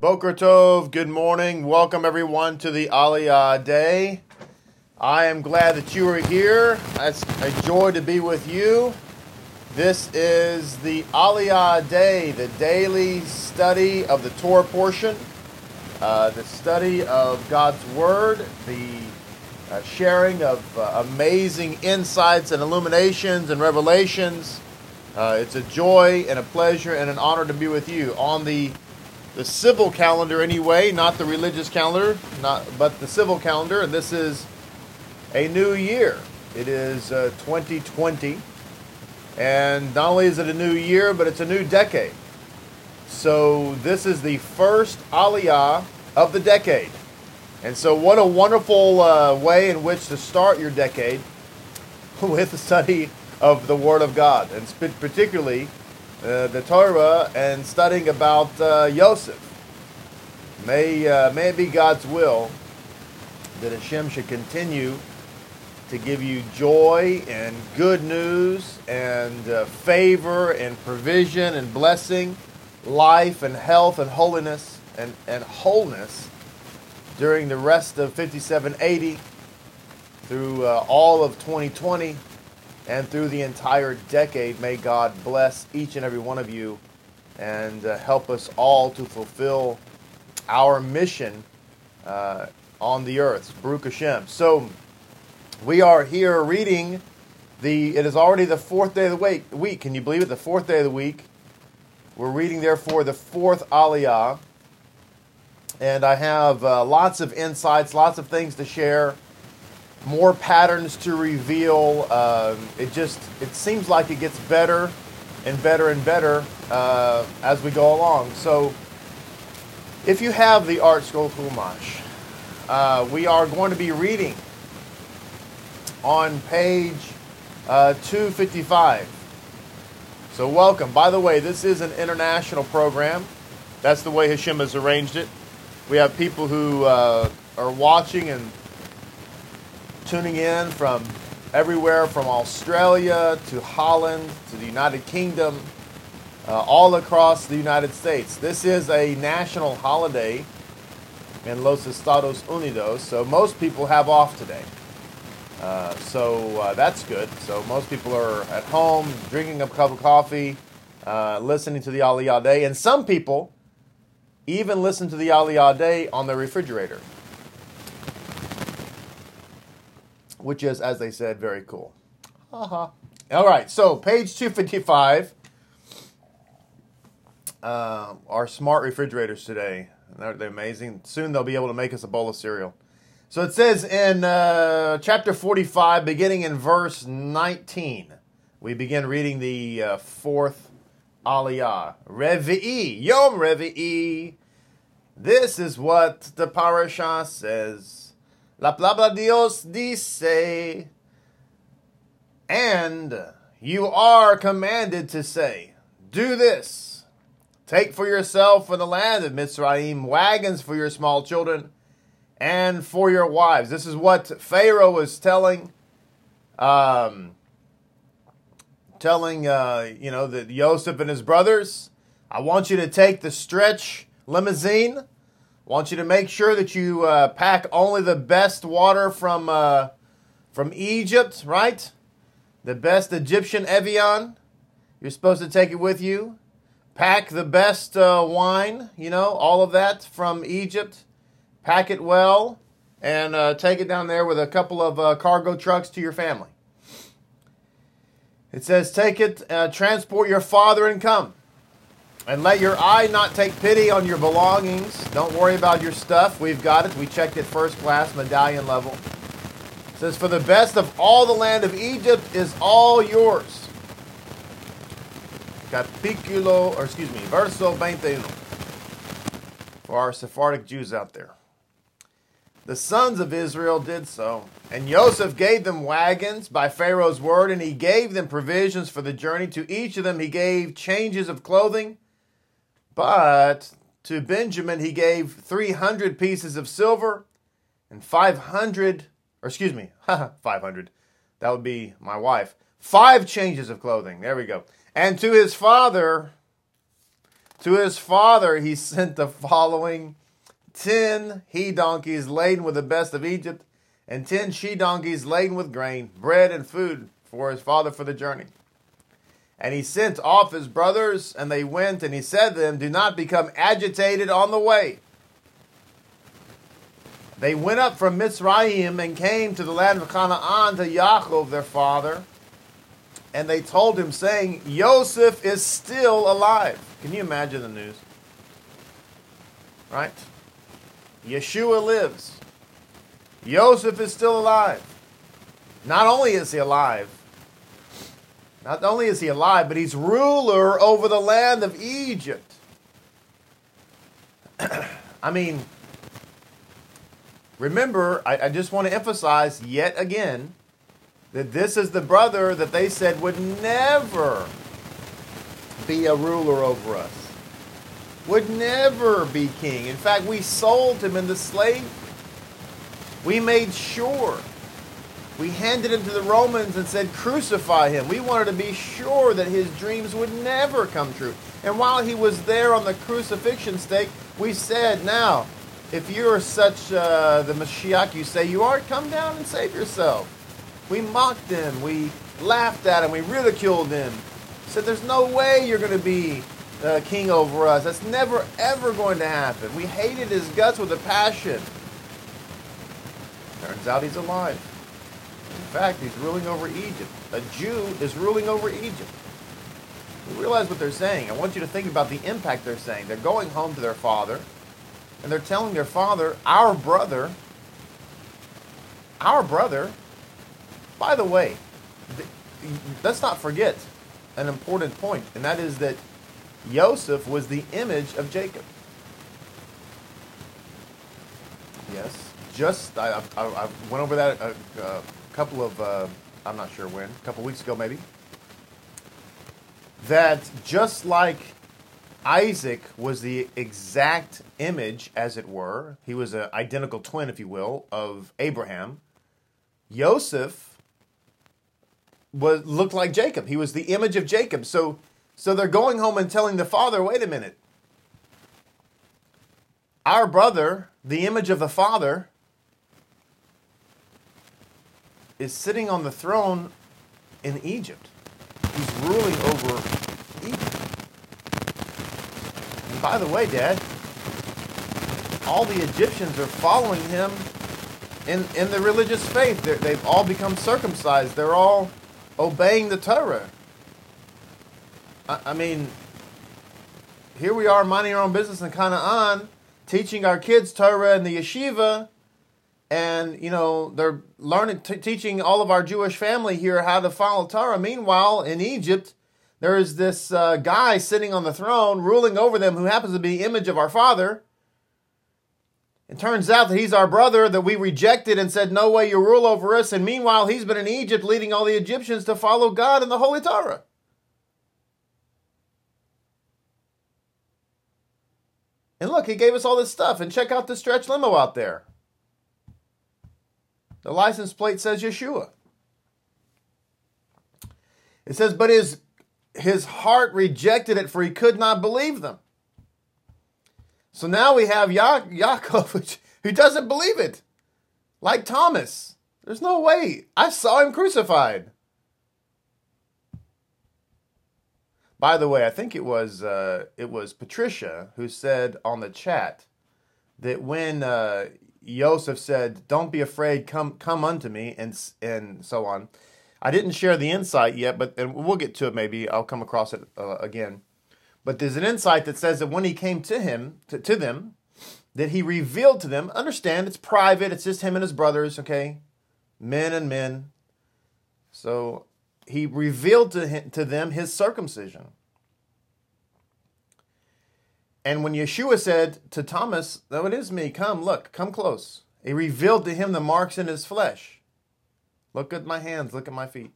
Boker Tov, good morning. Welcome everyone to the Aliyah Day. I am glad that you are here. It's a joy to be with you. This is the Aliyah Day, the daily study of the Torah portion, uh, the study of God's Word, the uh, sharing of uh, amazing insights and illuminations and revelations. Uh, it's a joy and a pleasure and an honor to be with you on the the civil calendar anyway, not the religious calendar, not but the civil calendar. And this is a new year. It is uh, 2020, and not only is it a new year, but it's a new decade. So this is the first Aliyah of the decade, and so what a wonderful uh, way in which to start your decade with the study of the Word of God, and particularly uh, the Torah and studying about uh, Yosef. May, uh, may it be God's will that Hashem should continue to give you joy and good news and uh, favor and provision and blessing, life and health and holiness and, and wholeness during the rest of 5780 through uh, all of 2020 and through the entire decade. May God bless each and every one of you and uh, help us all to fulfill our mission uh, on the earth. Baruch Hashem. So we are here reading the. It is already the fourth day of the week. Week. Can you believe it? The fourth day of the week. We're reading, therefore, the fourth Aliyah. And I have uh, lots of insights, lots of things to share more patterns to reveal. Um, it just it seems like it gets better and better and better uh, as we go along. So, if you have the ArtScroll Chumash, uh, we are going to be reading on page uh, 255. So, welcome. By the way, this is an international program. That's the way Hashem has arranged it. We have people who uh, are watching and tuning in from everywhere from Australia to Holland to the United Kingdom, uh, all across the United States. This is a national holiday in Los Estados Unidos, so most people have off today. Uh, so uh, that's good. So most people are at home drinking a cup of coffee, uh, listening to the Aliyah Day, and some people even listen to the Aliyah Day on their refrigerator which is, as they said, very cool. Uh-huh. All right, so page 255. Uh, our smart refrigerators today. They're, they're, amazing. Soon they'll be able to make us a bowl of cereal. So it says in uh, chapter 45, beginning in verse 19, we begin reading the uh, fourth Aliyah. Revi'i, Yom Revi'i. This is what the parasha says. La palabra Dios dice, and you are commanded to say, do this. Take for yourself for the land of Mitzrayim wagons for your small children and for your wives. This is what Pharaoh was telling, um, telling uh, you know that Joseph and his brothers. I want you to take the stretch limousine want you to make sure that you uh, pack only the best water from uh, from Egypt, right? The best Egyptian Evian. You're supposed to take it with you. Pack the best uh, wine, you know, all of that from Egypt. Pack it well and uh, take it down there with a couple of uh, cargo trucks to your family. It says, Take it, uh, transport your father and come. And let your eye not take pity on your belongings. Don't worry about your stuff. We've got it. We checked it first class, medallion level. It says, For the best of all the land of Egypt is all yours. Capítulo, or excuse me, verso 21. For our Sephardic Jews out there. The sons of Israel did so. And Joseph gave them wagons by Pharaoh's word, and he gave them provisions for the journey. To each of them he gave changes of clothing but to Benjamin he gave 300 pieces of silver and 500, or excuse me, 500. That would be my wife. Five changes of clothing. There we go. And to his father, To his father he sent the following ten he donkeys laden with the best of Egypt, and ten she donkeys laden with grain, bread, and food for his father for the journey. And he sent off his brothers, and they went, and he said to them, Do not become agitated on the way. They went up from Mitzrayim and came to the land of Canaan to Yaakov their father. And they told him, saying, Joseph is still alive. Can you imagine the news? Right? Yeshua lives. Joseph is still alive. Not only is he alive, not only is he alive, but he's ruler over the land of Egypt. I mean, remember, I, I, just want to emphasize yet again that this is the brother that they said would never be a ruler over us, would never be king. In fact, we sold him into slavery. We made sure. We handed him to the Romans and said, crucify him. We wanted to be sure that his dreams would never come true. And while he was there on the crucifixion stake, we said, now, if you're such uh, the Mashiach you say you are, come down and save yourself. We mocked him. We laughed at him. We ridiculed him. Said, there's no way you're going to be uh, king over us. That's never, ever going to happen. We hated his guts with a passion. Turns out he's alive. In fact, he's ruling over Egypt. A Jew is ruling over Egypt. You realize what they're saying. I want you to think about the impact they're saying. They're going home to their father, and they're telling their father, Our brother, our brother, by the way, let's not forget an important point, and that is that Joseph was the image of Jacob. Yes, just I, I, I went over that a, a couple of uh, I'm not sure when, a couple weeks ago maybe. That just like Isaac was the exact image, as it were, he was an identical twin, if you will, of Abraham. Joseph was looked like Jacob. He was the image of Jacob. So so they're going home and telling the father, "Wait a minute. Our brother, the image of the father, is sitting on the throne in Egypt. He's ruling over Egypt. And by the way, Dad, all the Egyptians are following him in, in the religious faith. they they've all become circumcised. They're all obeying the Torah. I, I mean, here we are minding our own business in Canaan, teaching our kids Torah in the yeshiva, and you know they're learning, t- teaching all of our Jewish family here how to follow Torah. Meanwhile, in Egypt, there is this uh, guy sitting on the throne, ruling over them, who happens to be image of our Father. It turns out that he's our brother that we rejected and said, No way you rule over us. And meanwhile, he's been in Egypt leading all the Egyptians to follow God and the Holy Torah. And look, he gave us all this stuff. And check out the stretch limo out there. The license plate says Yeshua. It says, but his, his heart rejected it, for he could not believe them. So now we have ya- Yaakov, who doesn't believe it. Like Thomas. There's no way. I saw him crucified. By the way, I think it was uh, it was Patricia who said on the chat that when uh, Joseph said, "Don't be afraid, come come unto me," and and so on. I didn't share the insight yet, but and we'll get to it. Maybe I'll come across it uh, again. But there's an insight that says that when he came to him, to, to them, that he revealed to them, understand it's private, it's just him and his brothers, okay? Men and men. So he revealed to, him, to them his circumcision. And when Yeshua said to Thomas, Though it is me, come, look, come close, he revealed to him the marks in his flesh. Look at my hands, look at my feet.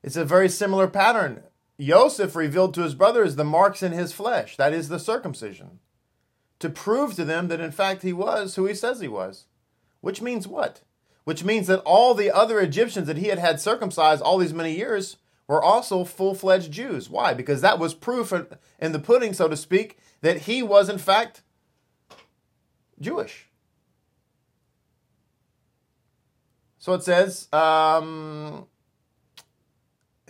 It's a very similar pattern Joseph revealed to his brothers the marks in his flesh, that is the circumcision, to prove to them that in fact he was who he says he was. Which means what? Which means that all the other Egyptians that he had had circumcised all these many years were also full fledged Jews. Why? Because that was proof in the pudding, so to speak, that he was in fact Jewish. So it says, um,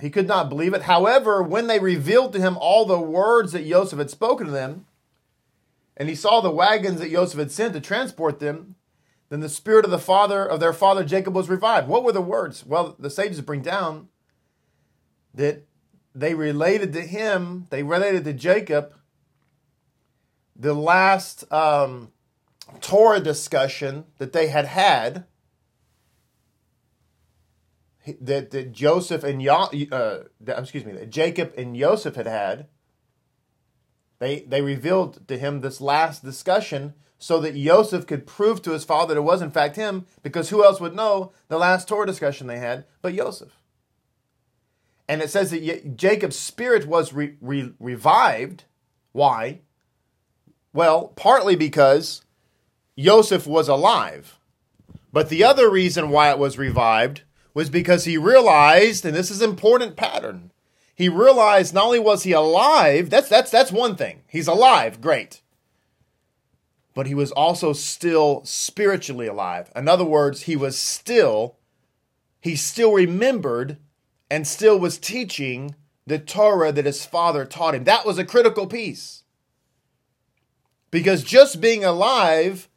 he could not believe it. However, when they revealed to him all the words that Joseph had spoken to them, and he saw the wagons that Joseph had sent to transport them, then the spirit of the father of their father Jacob was revived. What were the words? Well, the sages bring down that they related to him, they related to Jacob the last um, Torah discussion that they had had that, that Joseph and uh, that, excuse me, that Jacob and Joseph had had. They they revealed to him this last discussion so that Joseph could prove to his father that it was in fact him, because who else would know the last Torah discussion they had but Joseph? And it says that Jacob's spirit was re, re, revived. Why? Well, partly because Joseph was alive. But the other reason why it was revived was because he realized, and this is an important pattern, he realized not only was he alive, that's that's that's one thing. He's alive, great. But he was also still spiritually alive. In other words, he was still he still remembered and still was teaching the Torah that his father taught him. That was a critical piece. Because just being alive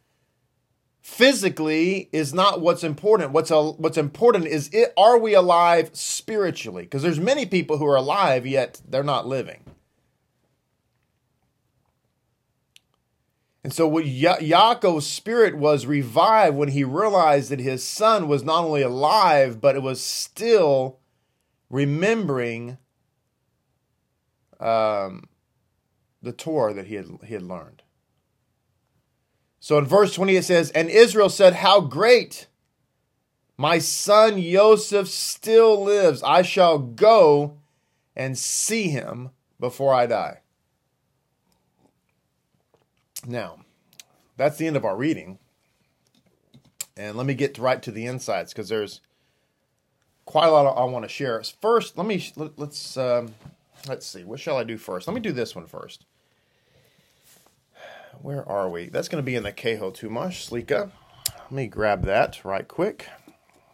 physically is not what's important. What's a, what's important is it, are we alive spiritually? Because there's many people who are alive yet they're not living. And so what ya- Yaakov's spirit was revived when he realized that his son was not only alive but it was still remembering um, the Torah that he had he had learned. So in verse 20 it says, And Israel said, How great! My son Joseph still lives. I shall go and see him before I die. Now, that's the end of our reading. And let me get right to the insights because there's quite a lot I want to share. First, let me let, us um, let's see. What shall I do first? Let me do this one first where are we? That's going to be in the Kehot Chumash, Slika. Let me grab that right quick.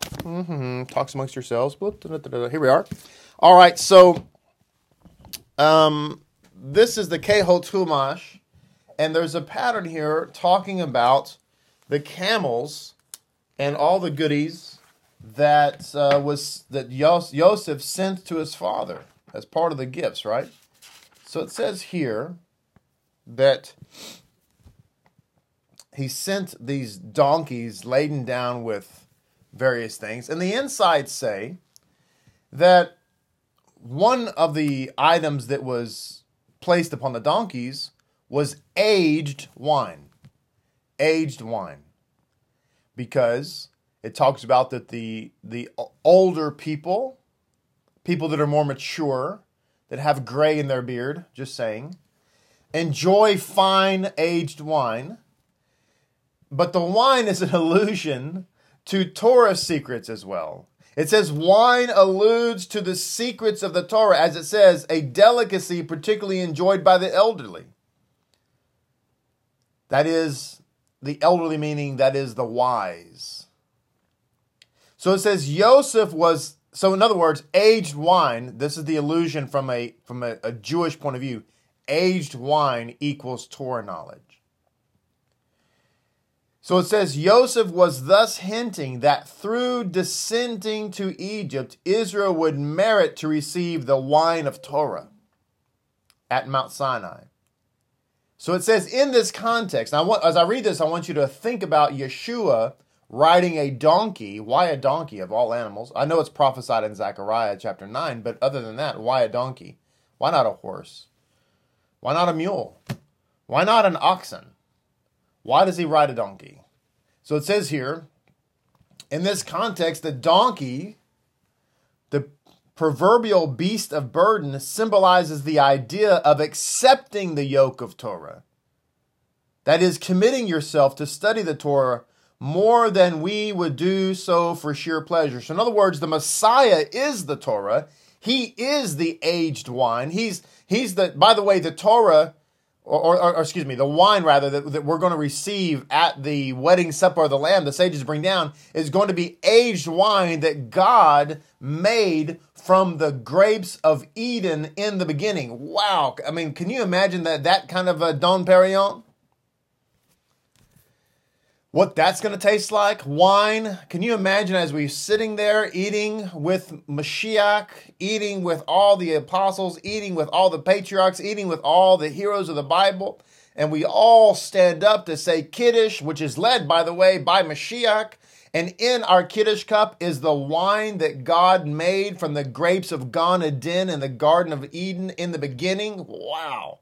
Mm-hmm. Talks amongst yourselves. Here we are. All right, so um, this is the Kehot Chumash, and there's a pattern here talking about the camels and all the goodies that uh, was that Yosef sent to his father as part of the gifts, right? So it says here that he sent these donkeys laden down with various things. And the insides say that one of the items that was placed upon the donkeys was aged wine. Aged wine. Because it talks about that the the older people, people that are more mature, that have gray in their beard, just saying, enjoy fine aged wine but the wine is an allusion to Torah secrets as well. It says wine alludes to the secrets of the Torah, as it says, a delicacy particularly enjoyed by the elderly. That is the elderly meaning that is the wise. So it says Joseph was so in other words, aged wine, this is the illusion from a from a, a Jewish point of view. Aged wine equals Torah knowledge. So it says Joseph was thus hinting that through descending to Egypt, Israel would merit to receive the wine of Torah at Mount Sinai. So it says in this context, now as I read this, I want you to think about Yeshua riding a donkey. Why a donkey of all animals? I know it's prophesied in Zechariah chapter 9, but other than that, why a donkey? Why not a horse? Why not a mule? Why not an oxen? Why does he ride a donkey? So it says here, in this context, the donkey, the proverbial beast of burden, symbolizes the idea of accepting the yoke of Torah. That is, committing yourself to study the Torah more than we would do so for sheer pleasure. So, in other words, the Messiah is the Torah. He is the aged wine. He's he's the by the way, the Torah or, or, or, excuse me, the wine rather that, that we're going to receive at the wedding supper of the Lamb, the sages bring down, is going to be aged wine that God made from the grapes of Eden in the beginning. Wow! I mean, can you imagine that that kind of a Dom Perignon? What that's going to taste like. Wine. Can you imagine as we're sitting there eating with Mashiach, eating with all the apostles, eating with all the patriarchs, eating with all the heroes of the Bible, and we all stand up to say Kiddush, which is led, by the way, by Mashiach. And in our Kiddush cup is the wine that God made from the grapes of Gan Eden in the Garden of Eden in the beginning. Wow.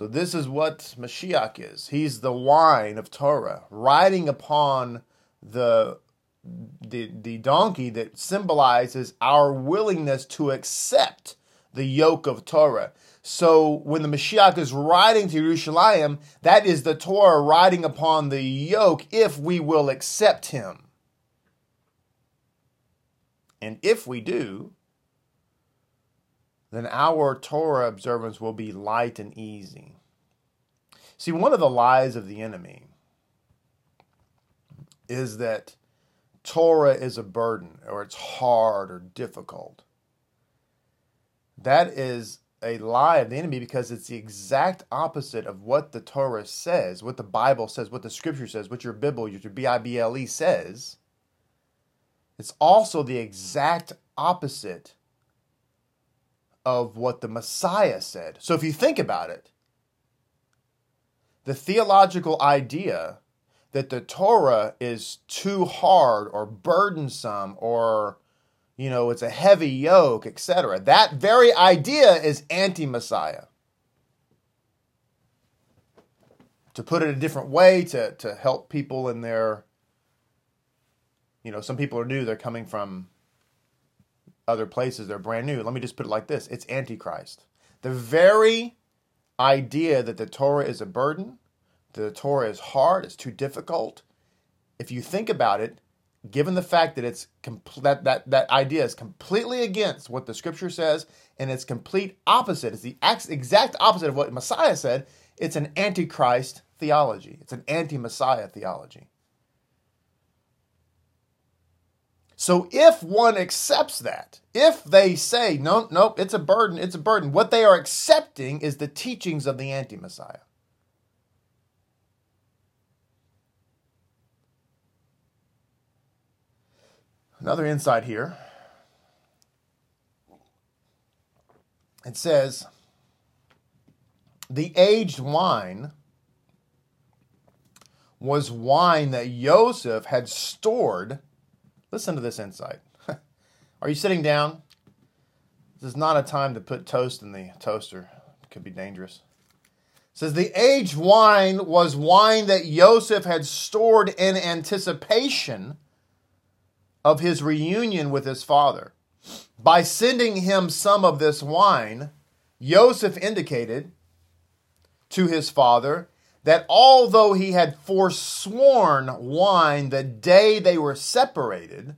So this is what Mashiach is. He's the wine of Torah, riding upon the the the donkey that symbolizes our willingness to accept the yoke of Torah. So when the Mashiach is riding to Jerusalem, that is the Torah riding upon the yoke if we will accept him. And if we do, then our Torah observance will be light and easy. See, one of the lies of the enemy is that Torah is a burden or it's hard or difficult. That is a lie of the enemy because it's the exact opposite of what the Torah says, what the Bible says, what the Scripture says, what your Bible, your B I B L E says. It's also the exact opposite of what the Messiah said. So if you think about it, the theological idea that the Torah is too hard or burdensome or you know it's a heavy yoke, etc. That very idea is anti-Messiah. To put it a different way to to help people in their you know, some people are new, they're coming from other places. They're brand new. Let me just put it like this it's Antichrist. The very idea that the Torah is a burden, the Torah is hard, it's too difficult. If you think about it, given the fact that it's compl- that, that that idea is completely against what the scripture says and it's complete opposite it's the exact opposite of what messiah said it's an antichrist theology it's an anti-messiah theology So if one accepts that, if they say, no, nope, it's a burden, it's a burden, what they are accepting is the teachings of the anti Messiah. Another insight here. It says, the aged wine was wine that Joseph had stored Listen to this insight. Are you sitting down? This is not a time to put toast in the toaster. It could be dangerous. It says the aged wine was wine that Joseph had stored in anticipation of his reunion with his father. By sending him some of this wine, Joseph indicated to his father that although he had forsworn wine the day they were separated,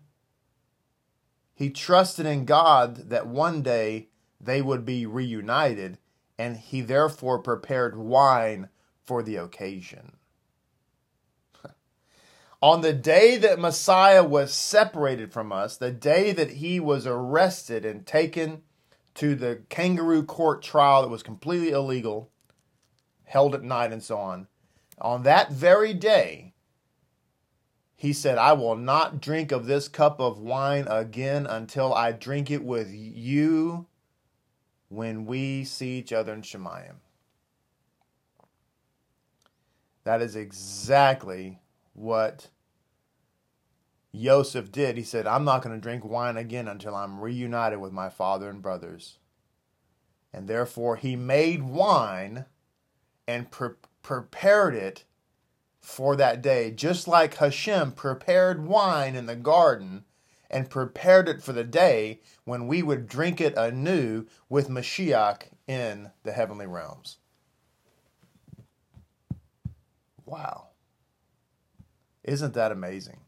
he trusted in God that one day they would be reunited, and he therefore prepared wine for the occasion. On the day that Messiah was separated from us, the day that he was arrested and taken to the kangaroo court trial that was completely illegal, held at night, and so on. On that very day, he said, I will not drink of this cup of wine again until I drink it with you when we see each other in Shemayim. That is exactly what Joseph did. He said, I'm not going to drink wine again until I'm reunited with my father and brothers. And therefore, he made wine and pre- prepared it for that day, just like Hashem prepared wine in the garden and prepared it for the day when we would drink it anew with Mashiach in the heavenly realms. Wow. Isn't that amazing?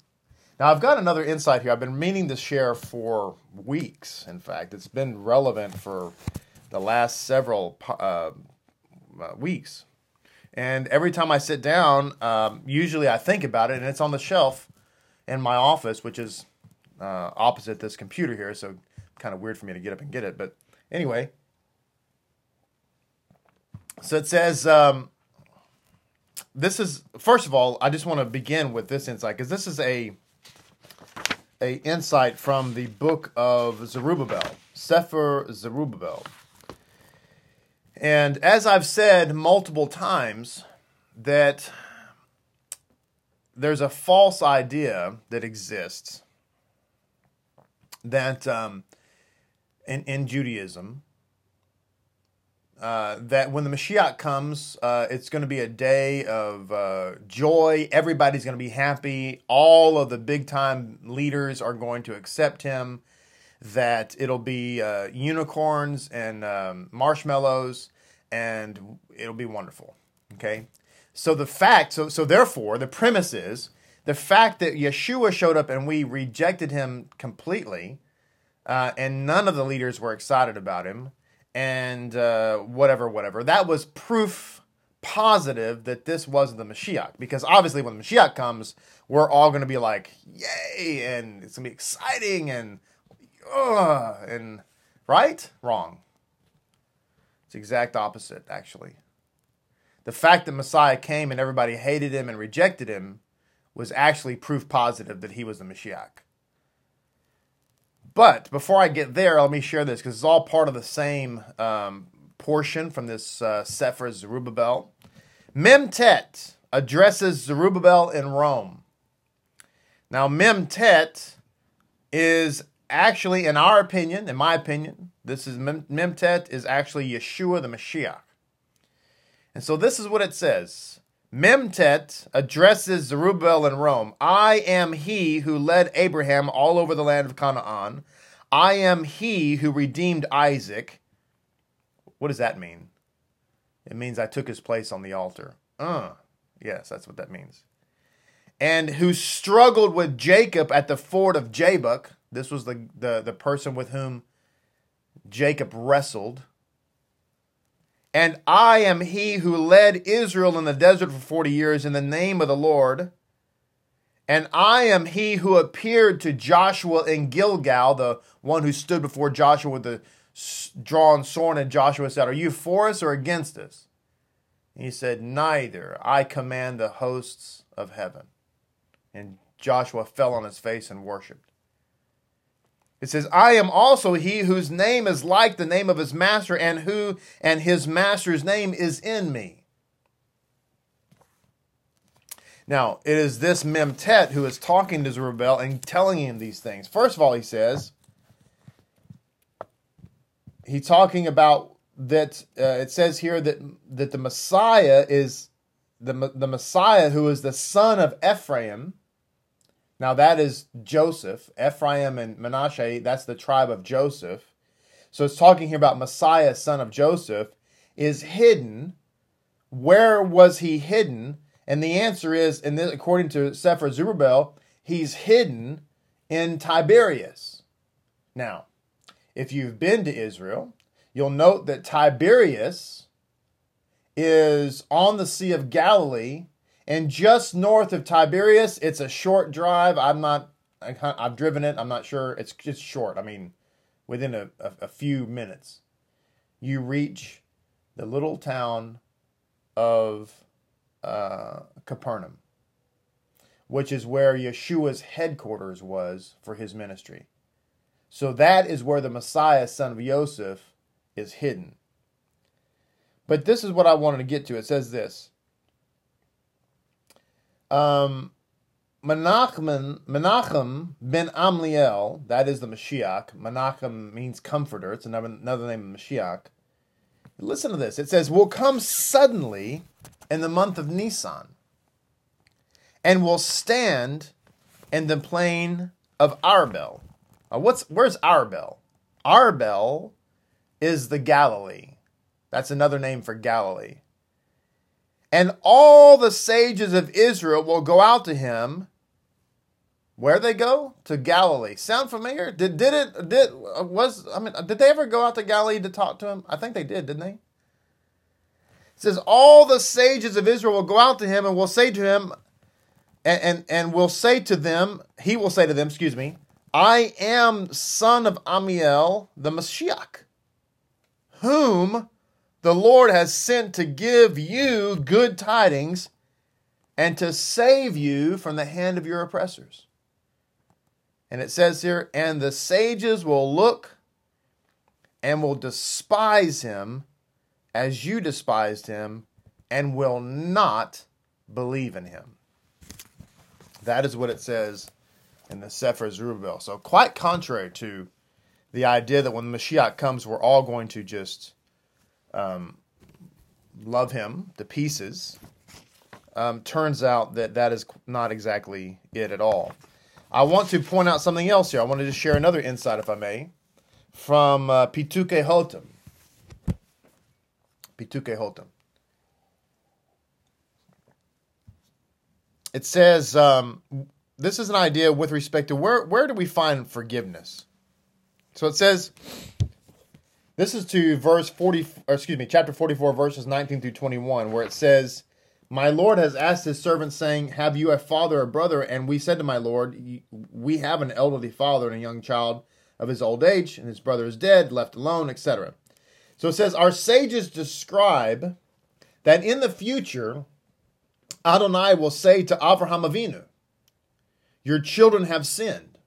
Now, I've got another insight here. I've been meaning to share for weeks. In fact, it's been relevant for the last several uh, uh, weeks. And every time I sit down, um, usually I think about it, and it's on the shelf in my office, which is uh, opposite this computer here. So, kind of weird for me to get up and get it. But anyway, so it says, um, this is first of all, I just want to begin with this insight because this is a a insight from the book of Zerubbabel, Sefer Zerubbabel. And as I've said multiple times, that there's a false idea that exists that um, in, in Judaism uh, that when the Mashiach comes, uh, it's going to be a day of uh, joy. Everybody's going to be happy. All of the big time leaders are going to accept him. That it'll be uh, unicorns and um, marshmallows, and it'll be wonderful. Okay, so the fact, so so therefore, the premise is the fact that Yeshua showed up and we rejected him completely, uh, and none of the leaders were excited about him and uh, whatever, whatever. That was proof positive that this was the Mashiach. Because obviously, when the Mashiach comes, we're all going to be like, yay, and it's going to be exciting, and, ugh, and, right? Wrong. It's exact opposite, actually. The fact that Messiah came and everybody hated him and rejected him was actually proof positive that he was the Mashiach. But before I get there, let me share this because it's all part of the same um, portion from this uh, Sefer Zerubbabel. Memtet addresses Zerubbabel in Rome. Now, Memtet is actually, in our opinion, in my opinion, this is Mem- Memtet is actually Yeshua the Mashiach. And so this is what it says. Memtet addresses Zerubbabel in Rome. I am he who led Abraham all over the land of Canaan. I am he who redeemed Isaac. What does that mean? It means I took his place on the altar. Uh, yes, that's what that means. And who struggled with Jacob at the ford of Jabbok. This was the, the, the person with whom Jacob wrestled and I am he who led Israel in the desert for 40 years in the name of the Lord. And I am he who appeared to Joshua in Gilgal, the one who stood before Joshua with the drawn sword. And Joshua said, Are you for us or against us? And he said, Neither. I command the hosts of heaven. And Joshua fell on his face and worshiped. It says, I am also he whose name is like the name of his master, and who and his master's name is in me. Now, it is this Memtet who is talking to Zerubbabel and telling him these things. First of all, he says, he's talking about that uh, it says here that that the Messiah is the the Messiah who is the son of Ephraim now that is Joseph, Ephraim and Manasseh, that's the tribe of Joseph. So it's talking here about Messiah, son of Joseph, is hidden. Where was he hidden? And the answer is, and this, according to Sefer Zerubbabel, he's hidden in Tiberias. Now, if you've been to Israel, you'll note that Tiberias is on the Sea of Galilee and just north of Tiberias, it's a short drive. I'm not, I've driven it. I'm not sure. It's just short. I mean, within a, a, a few minutes, you reach the little town of uh, Capernaum, which is where Yeshua's headquarters was for his ministry. So that is where the Messiah, son of Joseph, is hidden. But this is what I wanted to get to. It says this um, Menachem, Menachem ben Amiel, that is the Mashiach. Menachem means comforter. It's another, another name of Mashiach. Listen to this. It says, will come suddenly in the month of Nisan and will stand in the plain of Arbel. Uh, what's Where's Arbel? Arbel is the Galilee. That's another name for Galilee. And all the sages of Israel will go out to him Where they go? To Galilee. Sound familiar? Did did it did was I mean did they ever go out to Galilee to talk to him? I think they did, didn't they? It says all the sages of Israel will go out to him and will say to him and, and and will say to them, he will say to them, excuse me, I am son of Amiel, the Mashiach, whom the Lord has sent to give you good tidings and to save you from the hand of your oppressors. And it says here, and the sages will look and will despise him as you despised him and will not believe in him. That is what it says in the Sefer Zerubbabel. So, quite contrary to the idea that when the Mashiach comes, we're all going to just um, love him to pieces. Um, turns out that that is not exactly it at all. I want to point out something else here. I wanted to share another insight, if I may, from uh, Pituke Hotam. Pituke Hotam. It says um, this is an idea with respect to where where do we find forgiveness. So it says this is to verse 40 excuse me chapter 44 verses 19 through 21 where it says my Lord has asked his servant, saying, Have you a father or brother? And we said to my Lord, We have an elderly father and a young child of his old age, and his brother is dead, left alone, etc. So it says, Our sages describe that in the future, Adonai will say to Abraham Avinu, Your children have sinned.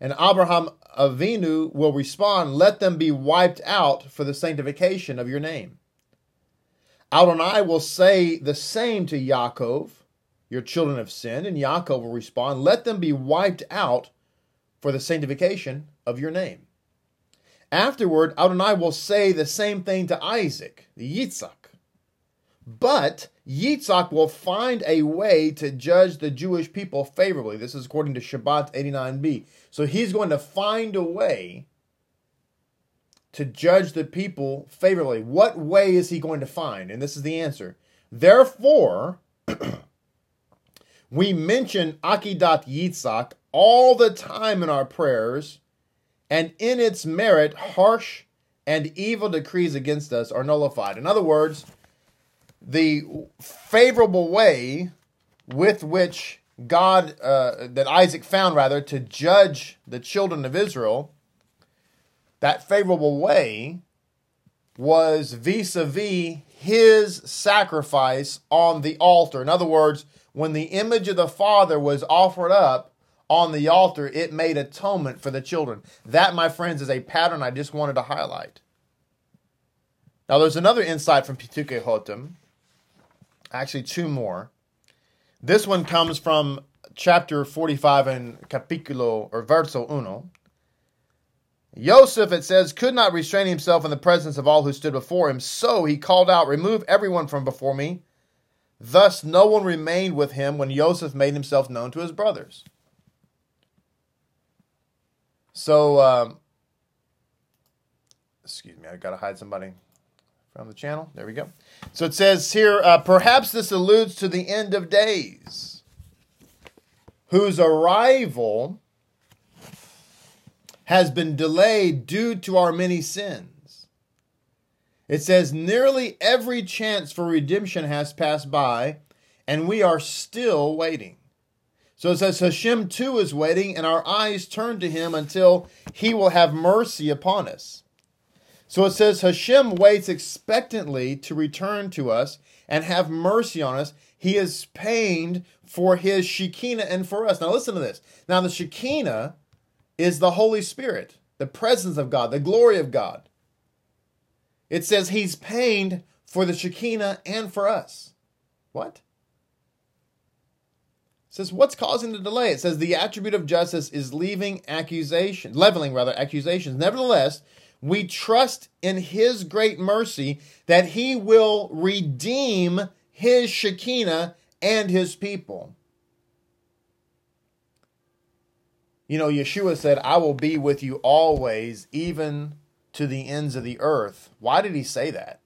And Abraham Avinu will respond, Let them be wiped out for the sanctification of your name. Adonai will say the same to Yaakov, your children have sinned, and Yaakov will respond, Let them be wiped out for the sanctification of your name. Afterward, Adonai will say the same thing to Isaac, the Yitzhak. But Yitzhak will find a way to judge the Jewish people favorably. This is according to Shabbat 89b. So he's going to find a way to judge the people favorably. What way is he going to find? And this is the answer. Therefore, we mention Akidat Yitzhak all the time in our prayers, and in its merit, harsh and evil decrees against us are nullified. In other words, the favorable way with which God, uh, that Isaac found rather, to judge the children of Israel that favorable way was vis a vis his sacrifice on the altar. In other words, when the image of the Father was offered up on the altar, it made atonement for the children. That, my friends, is a pattern I just wanted to highlight. Now, there's another insight from Pituke Hotam, actually, two more. This one comes from chapter 45 in capítulo or verso uno. Joseph, it says, could not restrain himself in the presence of all who stood before him. So he called out, Remove everyone from before me. Thus no one remained with him when Joseph made himself known to his brothers. So, um, excuse me, I've got to hide somebody from the channel. There we go. So it says here, uh, perhaps this alludes to the end of days, whose arrival has been delayed due to our many sins. It says, nearly every chance for redemption has passed by, and we are still waiting. So it says, Hashem too is waiting, and our eyes turn to him until he will have mercy upon us. So it says, Hashem waits expectantly to return to us and have mercy on us. He is pained for his Shekinah and for us. Now listen to this. Now the Shekinah is the Holy Spirit, the presence of God, the glory of God. It says he's pained for the Shekinah and for us. What? It says what's causing the delay? It says the attribute of justice is leaving accusation, leveling rather accusations. Nevertheless, we trust in his great mercy that he will redeem his Shekinah and his people. You know, Yeshua said, I will be with you always, even to the ends of the earth. Why did he say that?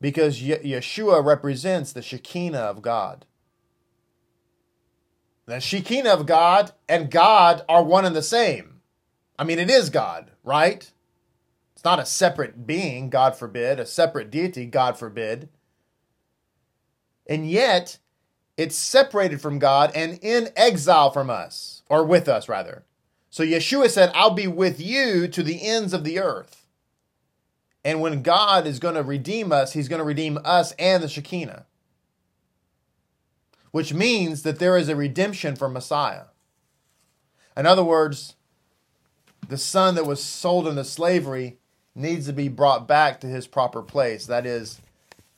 Because Yeshua represents the Shekinah of God. the Shekinah of God and God are one and the same. I mean, it is God, right? Not a separate being, God forbid, a separate deity, God forbid. And yet, it's separated from God and in exile from us, or with us, rather. So Yeshua said, I'll be with you to the ends of the earth. And when God is going to redeem us, he's going to redeem us and the Shekinah which means that there is a redemption for Messiah. In other words, the son that was sold into slavery needs to be brought back to his proper place. That is,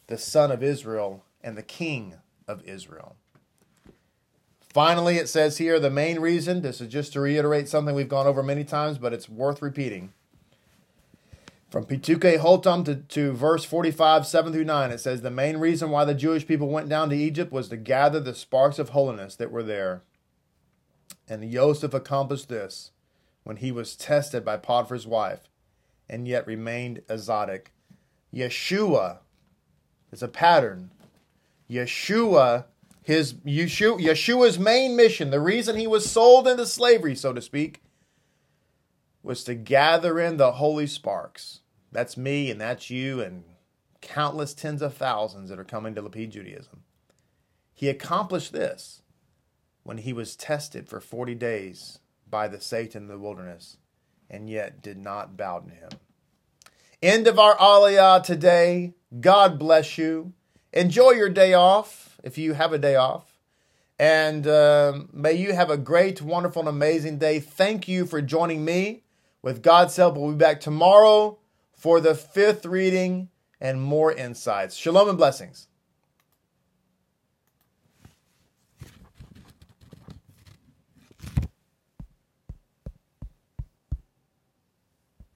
the son of Israel and the king of Israel. Finally, it says here the main reason, this is just to reiterate something we've gone over many times, but it's worth repeating. From Pituke Holtam to, to verse 45, 7 through 9, it says, The main reason why the Jewish people went down to Egypt was to gather the sparks of holiness that were there. And Joseph accomplished this when he was tested by Potiphar's wife and yet remained exotic. Yeshua is a pattern. Yeshua, his Yeshua, Yeshua's main mission, the reason he was sold into slavery, so to speak, was to gather in the holy sparks. That's me and that's you and countless tens of thousands that are coming to Lapid Judaism. He accomplished this when he was tested for 40 days by the Satan in the wilderness and yet did not bow to him. End of our Aliyah today. God bless you. Enjoy your day off if you have a day off. And uh, may you have a great, wonderful, and amazing day. Thank you for joining me with God's help, we'll be back tomorrow for the fifth reading and more insights. Shalom and blessings.